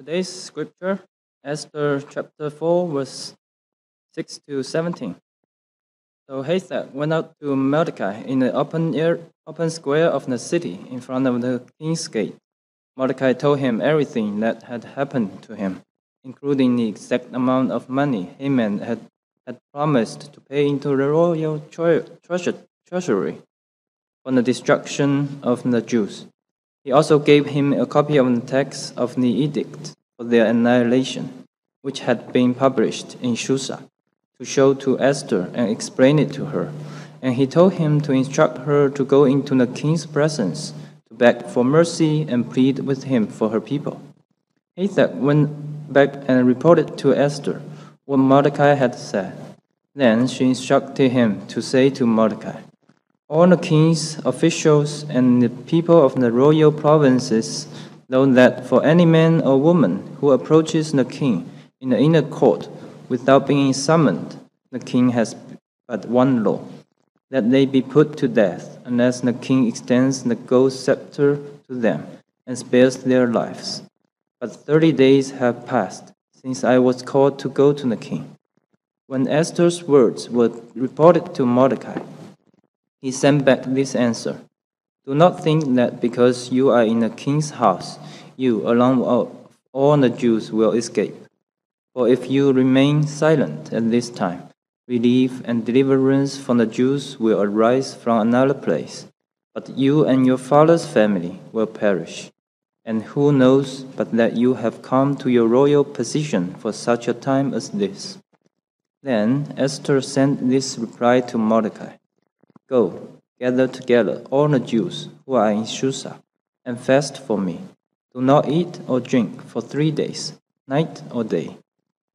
Today's scripture, Esther chapter 4, verse 6 to 17. So Hathach went out to Mordecai in the open, air, open square of the city in front of the king's gate. Mordecai told him everything that had happened to him, including the exact amount of money Haman had, had promised to pay into the royal tre- treasury for the destruction of the Jews. He also gave him a copy of the text of the edict for their annihilation, which had been published in Susa, to show to Esther and explain it to her. And he told him to instruct her to go into the king's presence to beg for mercy and plead with him for her people. Hathach went back and reported to Esther what Mordecai had said. Then she instructed him to say to Mordecai, all the king's officials and the people of the royal provinces know that for any man or woman who approaches the king in the inner court without being summoned, the king has but one law that they be put to death unless the king extends the gold scepter to them and spares their lives. But thirty days have passed since I was called to go to the king. When Esther's words were reported to Mordecai, he sent back this answer Do not think that because you are in the king's house, you, along with all the Jews, will escape. For if you remain silent at this time, relief and deliverance from the Jews will arise from another place. But you and your father's family will perish. And who knows but that you have come to your royal position for such a time as this? Then Esther sent this reply to Mordecai. Go, gather together all the Jews who are in Susa, and fast for me. Do not eat or drink for three days, night or day.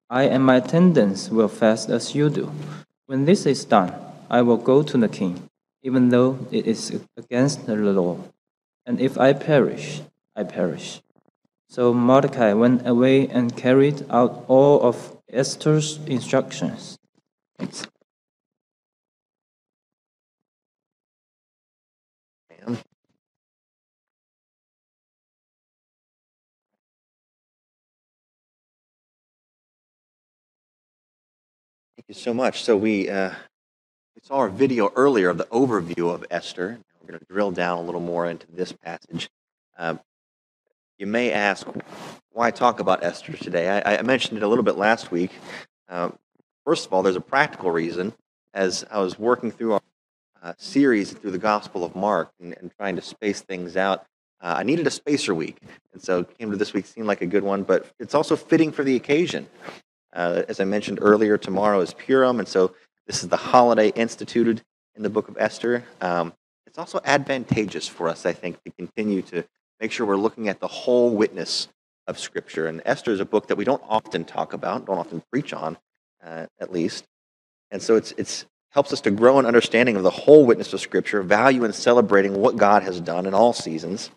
I and my attendants will fast as you do. When this is done, I will go to the king, even though it is against the law. And if I perish, I perish. So Mordecai went away and carried out all of Esther's instructions. Thanks. Thank you so much. So we uh, we saw our video earlier of the overview of Esther. We're going to drill down a little more into this passage. Um, you may ask why talk about Esther today. I, I mentioned it a little bit last week. Um, first of all, there's a practical reason. As I was working through our uh, series through the Gospel of Mark and, and trying to space things out, uh, I needed a spacer week, and so came to this week seemed like a good one. But it's also fitting for the occasion. Uh, as I mentioned earlier, tomorrow is Purim, and so this is the holiday instituted in the book of Esther. Um, it's also advantageous for us, I think, to continue to make sure we're looking at the whole witness of Scripture. And Esther is a book that we don't often talk about, don't often preach on, uh, at least. And so it's, it's helps us to grow an understanding of the whole witness of Scripture, value in celebrating what God has done in all seasons.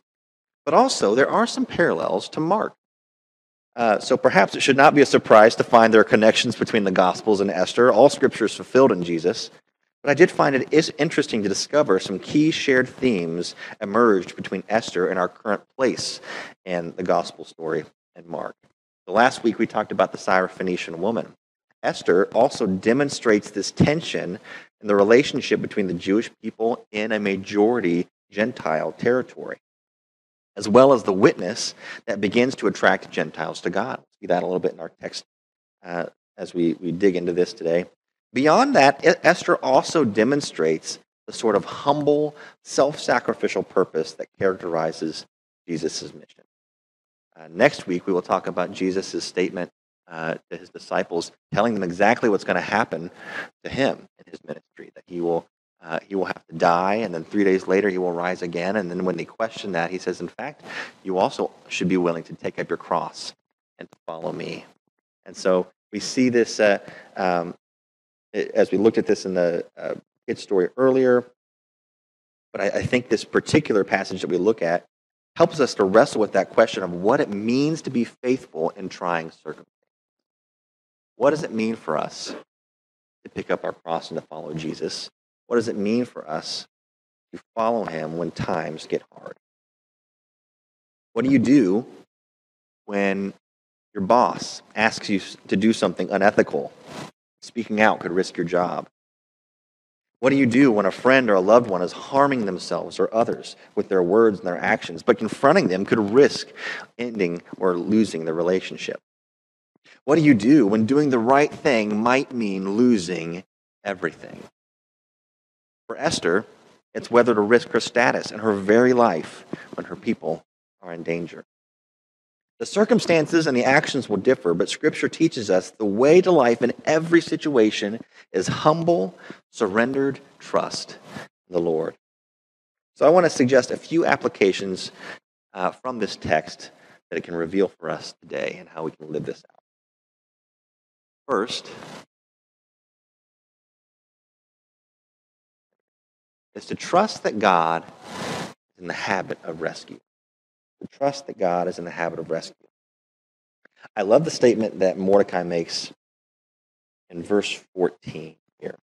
But also, there are some parallels to Mark. Uh, so perhaps it should not be a surprise to find there are connections between the Gospels and Esther. All Scripture is fulfilled in Jesus. But I did find it is interesting to discover some key shared themes emerged between Esther and our current place in the Gospel story in Mark. So last week we talked about the Syrophoenician woman. Esther also demonstrates this tension in the relationship between the Jewish people in a majority Gentile territory as well as the witness that begins to attract Gentiles to God. We'll see that a little bit in our text uh, as we, we dig into this today. Beyond that, Esther also demonstrates the sort of humble, self sacrificial purpose that characterizes Jesus' mission. Uh, next week, we will talk about Jesus' statement uh, to his disciples, telling them exactly what's going to happen to him in his ministry, that he will uh, he will have to die, and then three days later he will rise again. And then when they question that, he says, In fact, you also should be willing to take up your cross and to follow me. And so we see this uh, um, as we looked at this in the uh, kid story earlier. But I, I think this particular passage that we look at helps us to wrestle with that question of what it means to be faithful in trying circumstances. What does it mean for us to pick up our cross and to follow Jesus? What does it mean for us to follow him when times get hard? What do you do when Your boss asks you to do something unethical. Speaking out could risk your job. What do you do when a friend or a loved one is harming themselves or others with their words and their actions, but confronting them could risk ending or losing the relationship? What do you do when doing the right thing might mean losing everything? For Esther, it's whether to risk her status and her very life when her people are in danger. The circumstances and the actions will differ, but Scripture teaches us the way to life in every situation is humble, surrendered trust in the Lord. So I want to suggest a few applications uh, from this text that it can reveal for us today and how we can live this out. First, is to trust that God is in the habit of rescue. To trust that God is in the habit of rescue. I love the statement that Mordecai makes in verse 14 here.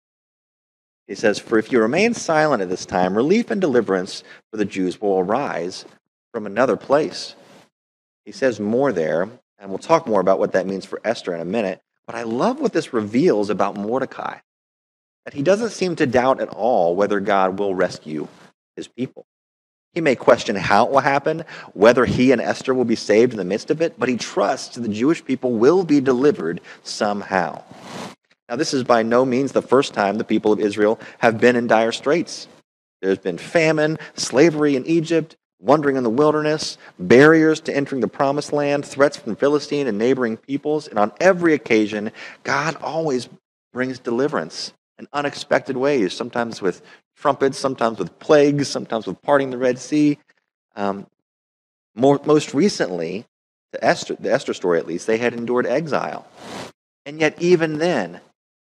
He says, For if you remain silent at this time, relief and deliverance for the Jews will arise from another place. He says more there, and we'll talk more about what that means for Esther in a minute. But I love what this reveals about Mordecai that he doesn't seem to doubt at all whether God will rescue his people. He may question how it will happen, whether he and Esther will be saved in the midst of it, but he trusts the Jewish people will be delivered somehow. Now, this is by no means the first time the people of Israel have been in dire straits. There's been famine, slavery in Egypt, wandering in the wilderness, barriers to entering the promised land, threats from Philistine and neighboring peoples, and on every occasion, God always brings deliverance in unexpected ways, sometimes with trumpets, sometimes with plagues, sometimes with parting the Red Sea. Um, more, most recently, the Esther, the Esther story at least, they had endured exile. And yet, even then,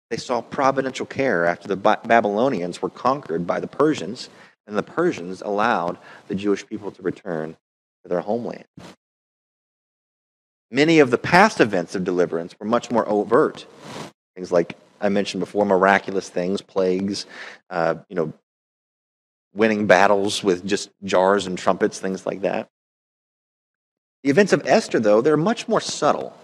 they saw providential care after the Babylonians were conquered by the Persians, and the Persians allowed the Jewish people to return to their homeland. Many of the past events of deliverance were much more overt. Things like I mentioned before, miraculous things, plagues, uh, you know, winning battles with just jars and trumpets, things like that. The events of Esther, though, they're much more subtle.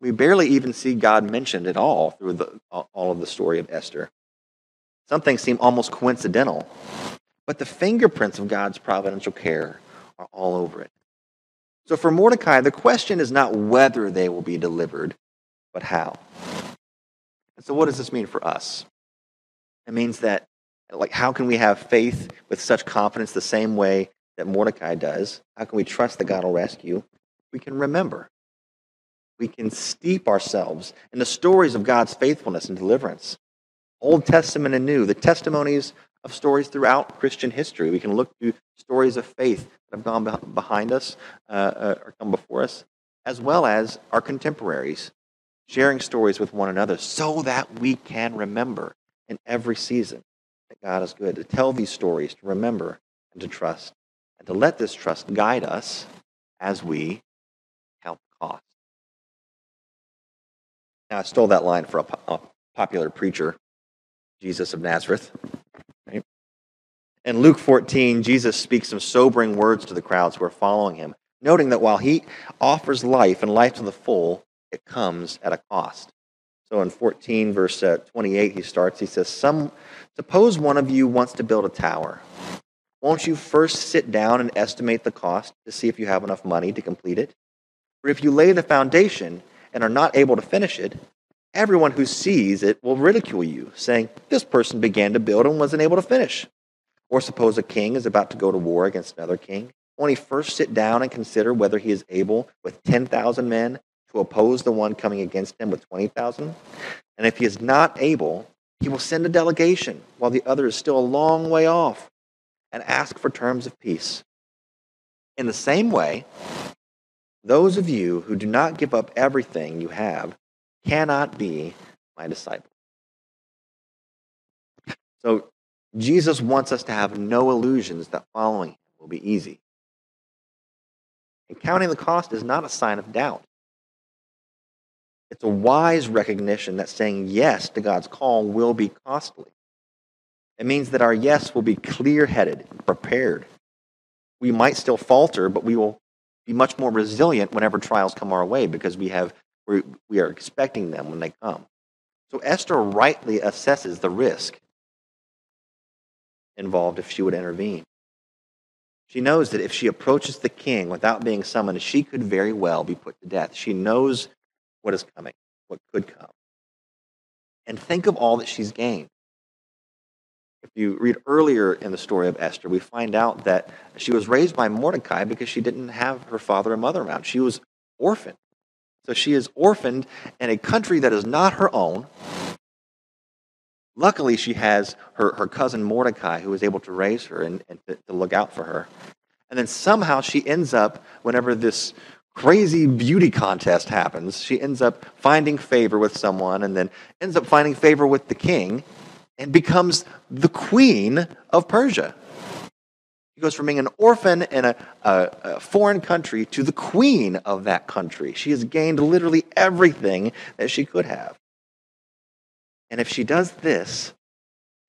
We barely even see God mentioned at all through the, all of the story of Esther. Some things seem almost coincidental, but the fingerprints of God's providential care are all over it. So for Mordecai, the question is not whether they will be delivered, but how. So, what does this mean for us? It means that, like, how can we have faith with such confidence the same way that Mordecai does? How can we trust that God will rescue? We can remember. We can steep ourselves in the stories of God's faithfulness and deliverance. Old Testament and New, the testimonies of stories throughout Christian history. We can look to stories of faith that have gone behind us uh, uh, or come before us, as well as our contemporaries sharing stories with one another so that we can remember in every season that God is good, to tell these stories, to remember and to trust, and to let this trust guide us as we count the cost. Now, I stole that line from a, popular preacher, Jesus of Nazareth. In Luke 14, Jesus speaks some sobering words to the crowds who are following him, noting that while he offers life and life to the full, it comes at a cost. So in 14, verse uh, 28, he starts, he says, Some, Suppose one of you wants to build a tower. Won't you first sit down and estimate the cost to see if you have enough money to complete it? For if you lay the foundation and are not able to finish it, everyone who sees it will ridicule you, saying, This person began to build and wasn't able to finish. Or suppose a king is about to go to war against another king. Won't he first sit down and consider whether he is able, with 10,000 men, to oppose the one coming against him with 20,000. And if he is not able, he will send a delegation while the other is still a long way off and ask for terms of peace. In the same way, those of you who do not give up everything you have cannot be my disciple. So, Jesus wants us to have no illusions that following him will be easy. And counting the cost is not a sign of doubt. It's a wise recognition that saying yes to God's call will be costly. It means that our yes will be clear headed, prepared. We might still falter, but we will be much more resilient whenever trials come our way because we have we, we are expecting them when they come. So Esther rightly assesses the risk involved if she would intervene. She knows that if she approaches the king without being summoned, she could very well be put to death. She knows what is coming, what could come. And think of all that she's gained. If you read earlier in the story of Esther, we find out that she was raised by Mordecai because she didn't have her father and mother around. She was orphaned. So she is orphaned in a country that is not her own. Luckily, she has her, her cousin Mordecai who is able to raise her and, and to, to look out for her. And then somehow she ends up, whenever this crazy beauty contest happens, she ends up finding favor with someone and then ends up finding favor with the king and becomes the queen of Persia. She goes from being an orphan in a, a, a, foreign country to the queen of that country. She has gained literally everything that she could have. And if she does this,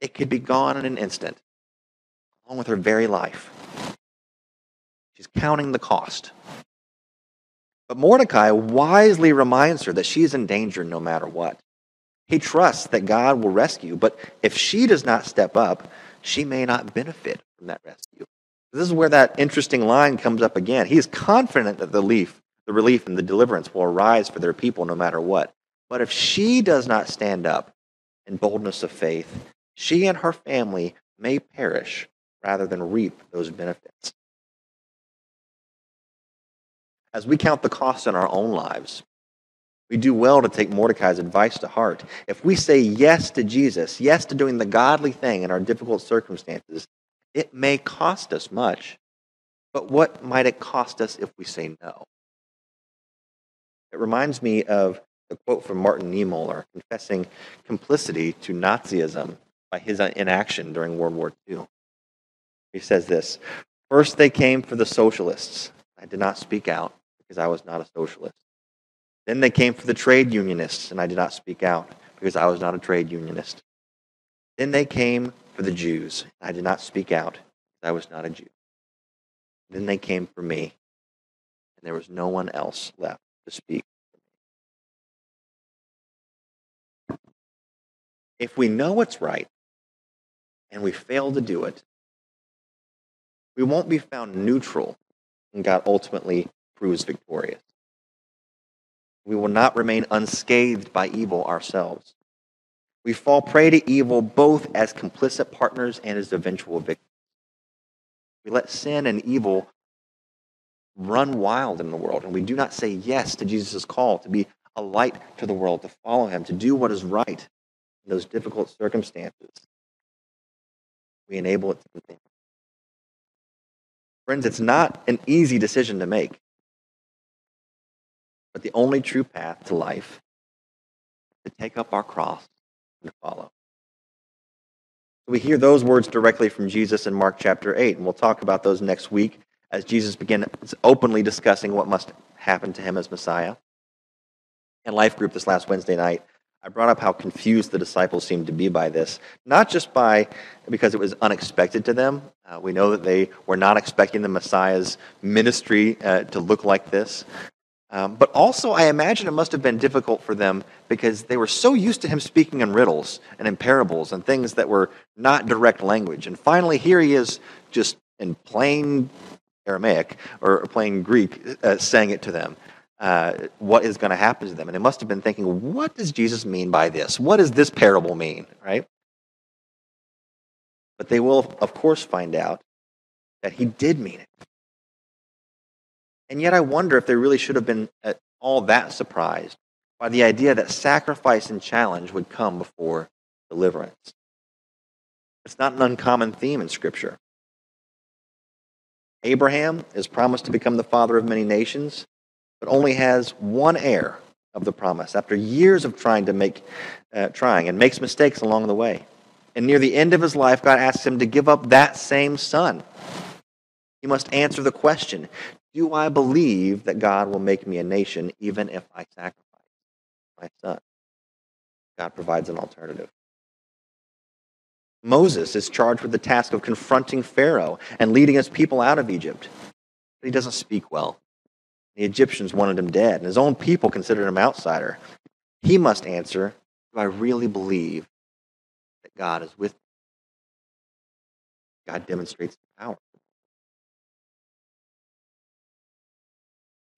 it could be gone in an instant, along with her very life. She's counting the cost. But Mordecai wisely reminds her that she is in danger no matter what. He trusts that God will rescue, but if she does not step up, she may not benefit from that rescue. This is where that interesting line comes up again. He is confident that the relief, the relief and the deliverance will arise for their people no matter what. But if she does not stand up in boldness of faith, she and her family may perish rather than reap those benefits. As we count the cost in our own lives, we do well to take Mordecai's advice to heart. If we say yes to Jesus, yes to doing the godly thing in our difficult circumstances, it may cost us much. But what might it cost us if we say no? It reminds me of the quote from Martin Niemöller confessing complicity to Nazism by his inaction during World War II. He says this First, they came for the socialists. I did not speak out because I was not a socialist. Then they came for the trade unionists, and I did not speak out because I was not a trade unionist. Then they came for the Jews, and I did not speak out because I was not a Jew. Then they came for me, and there was no one else left to speak. If we know what's right and we fail to do it, we won't be found neutral and God ultimately proves victorious. We will not remain unscathed by evil ourselves. We fall prey to evil both as complicit partners and as eventual victims. We let sin and evil run wild in the world, and we do not say yes to Jesus' call to be a light to the world, to follow him, to do what is right in those difficult circumstances. We enable it to continue. Friends, it's not an easy decision to make. But the only true path to life is to take up our cross and follow. We hear those words directly from Jesus in Mark chapter 8, and we'll talk about those next week as Jesus begins openly discussing what must happen to him as Messiah. In Life Group this last Wednesday night, I brought up how confused the disciples seemed to be by this, not just by because it was unexpected to them. Uh, we know that they were not expecting the Messiah's ministry uh, to look like this, um, but also, I imagine it must have been difficult for them because they were so used to him speaking in riddles and in parables and things that were not direct language. And finally, here he is just in plain Aramaic or plain Greek uh, saying it to them. Uh, what is going to happen to them? And they must have been thinking, what does Jesus mean by this? What does this parable mean? Right? But they will, of course, find out that he did mean it. And yet, I wonder if they really should have been at all that surprised by the idea that sacrifice and challenge would come before deliverance. It's not an uncommon theme in Scripture. Abraham is promised to become the father of many nations, but only has one heir of the promise after years of trying to make uh, trying and makes mistakes along the way. And near the end of his life, God asks him to give up that same son. He must answer the question do I believe that God will make me a nation even if I sacrifice my son? God provides an alternative. Moses is charged with the task of confronting Pharaoh and leading his people out of Egypt. But he doesn't speak well. The Egyptians wanted him dead, and his own people considered him an outsider. He must answer, Do I really believe that God is with me? God demonstrates power.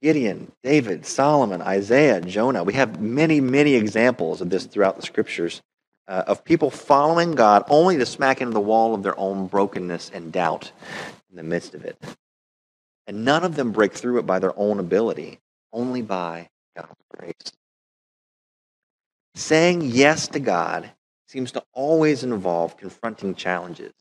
Gideon, David, Solomon, Isaiah, Jonah. We have many, many examples of this throughout the scriptures uh, of people following God only to smack into the wall of their own brokenness and doubt in the midst of it. And none of them break through it by their own ability, only by God's grace. Saying yes to God seems to always involve confronting challenges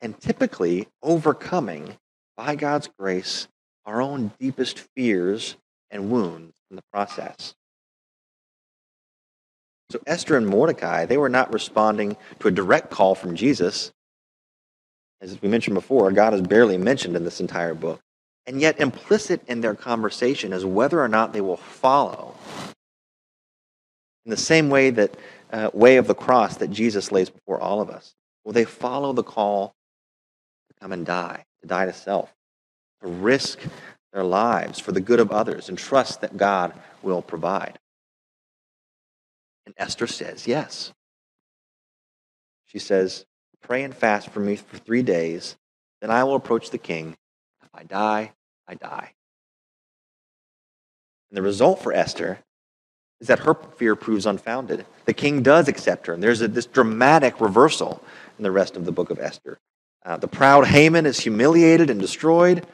and typically overcoming, by God's grace, our own deepest fears and wounds in the process. So Esther and Mordecai, they were not responding to a direct call from Jesus. As we mentioned before, God is barely mentioned in this entire book. And yet, implicit in their conversation is whether or not they will follow in the same way that uh, way of the cross that Jesus lays before all of us. Will they follow the call to come and die, to die to self, to risk their lives for the good of others, and trust that God will provide? And Esther says yes. She says, Pray and fast for me for three days, then I will approach the king. If I die, I die. And the result for Esther is that her fear proves unfounded. The king does accept her, and there's a, this dramatic reversal in the rest of the book of Esther. Uh, the proud Haman is humiliated and destroyed.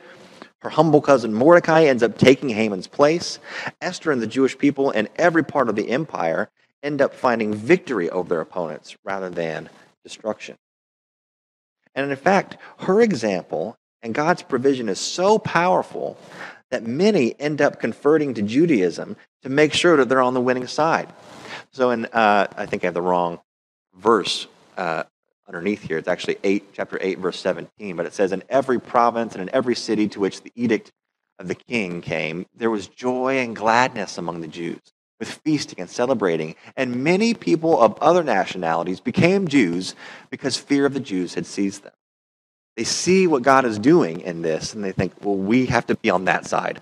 Her humble cousin Mordecai ends up taking Haman's place. Esther and the Jewish people and every part of the empire end up finding victory over their opponents rather than destruction. And in fact, her example and God's provision is so powerful that many end up converting to Judaism to make sure that they're on the winning side. So, in uh, I think I have the wrong verse uh, underneath here. It's actually eight, chapter eight, verse seventeen. But it says, "In every province and in every city to which the edict of the king came, there was joy and gladness among the Jews." with feasting and celebrating. And many people of other nationalities became Jews because fear of the Jews had seized them. They see what God is doing in this and they think, well, we have to be on that side.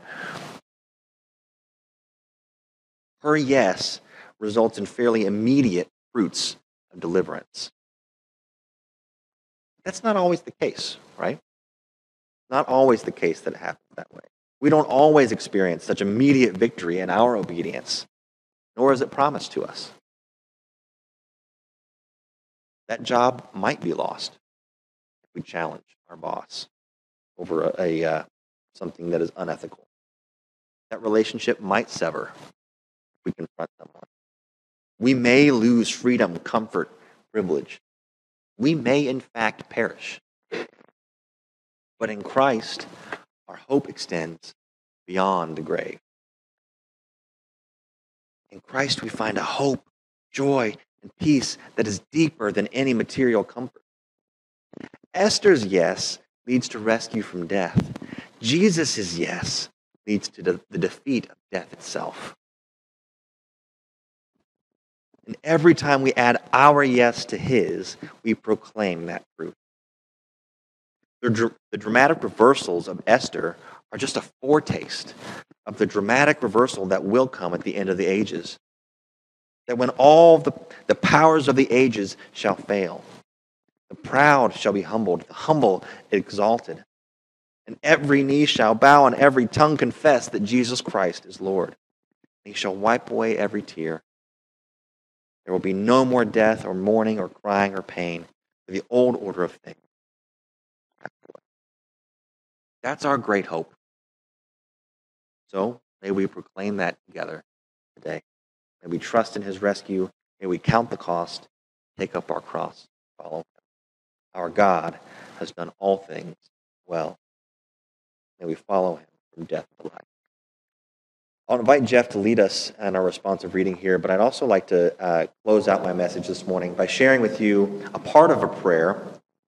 Her yes results in fairly immediate fruits of deliverance. That's not always the case, right? Not always the case that it happens that way. We don't always experience such immediate victory in our obedience nor is it promised to us. That job might be lost if we challenge our boss over a, a uh, something that is unethical. That relationship might sever if we confront someone. We may lose freedom, comfort, privilege. We may, in fact, perish. But in Christ, our hope extends beyond the grave. In Christ, we find a hope, joy, and peace that is deeper than any material comfort. Esther's yes leads to rescue from death. Jesus' yes leads to the, defeat of death itself. And every time we add our yes to his, we proclaim that truth. The, the dramatic reversals of Esther are just a foretaste of the dramatic reversal that will come at the end of the ages. That when all the, the powers of the ages shall fail, the proud shall be humbled, the humble exalted, and every knee shall bow and every tongue confess that Jesus Christ is Lord. He shall wipe away every tear. There will be no more death or mourning or crying or pain, the old order of things. That's our great hope. So may we proclaim that together today. May we trust in his rescue. May we count the cost, take up our cross, follow him. Our God has done all things well. May we follow him from death to life. I'll invite Jeff to lead us in our responsive reading here, but I'd also like to uh, close out my message this morning by sharing with you a part of a prayer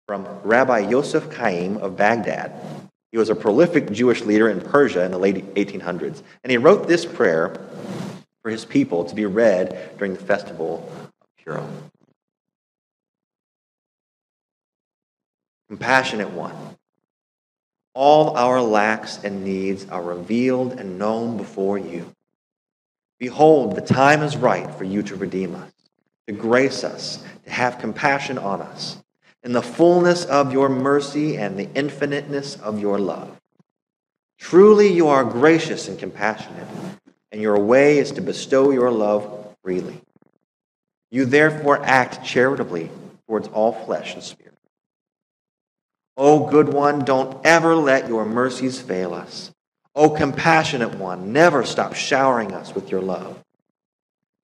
from Rabbi Yosef Chaim of Baghdad. He was a prolific Jewish leader in Persia in the late 1800s, and he wrote this prayer for his people to be read during the festival of Purim. Compassionate one, All our lacks and needs are revealed and known before you. Behold, the time is right for you to redeem us, to grace us, to have compassion on us, in the fullness of your mercy and the infiniteness of your love. Truly, you are gracious and compassionate, and your way is to bestow your love freely. You therefore act charitably towards all flesh and spirit. O good one, don't ever let your mercies fail us. O compassionate one, never stop showering us with your love.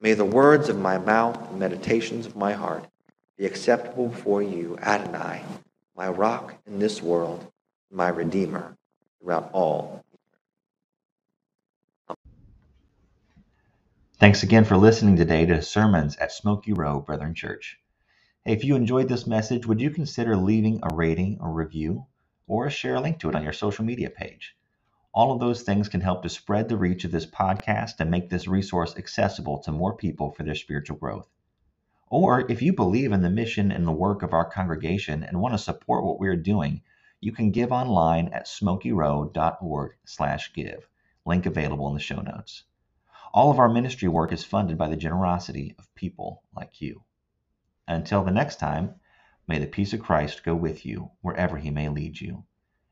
May the words of my mouth and meditations of my heart be acceptable before you, Adonai, my rock in this world, my redeemer throughout all. Thanks again for listening today to sermons at Smoky Row Brethren Church. If you enjoyed this message, would you consider leaving a rating or review or share a link to it on your social media page? All of those things can help to spread the reach of this podcast and make this resource accessible to more people for their spiritual growth. Or if you believe in the mission and the work of our congregation and want to support what we're doing, you can give online at smokyrow.org/give. Link available in the show notes. All of our ministry work is funded by the generosity of people like you. Until the next time, may the peace of Christ go with you wherever he may lead you,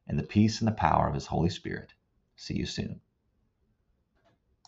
and the peace and the power of his Holy Spirit. See you soon.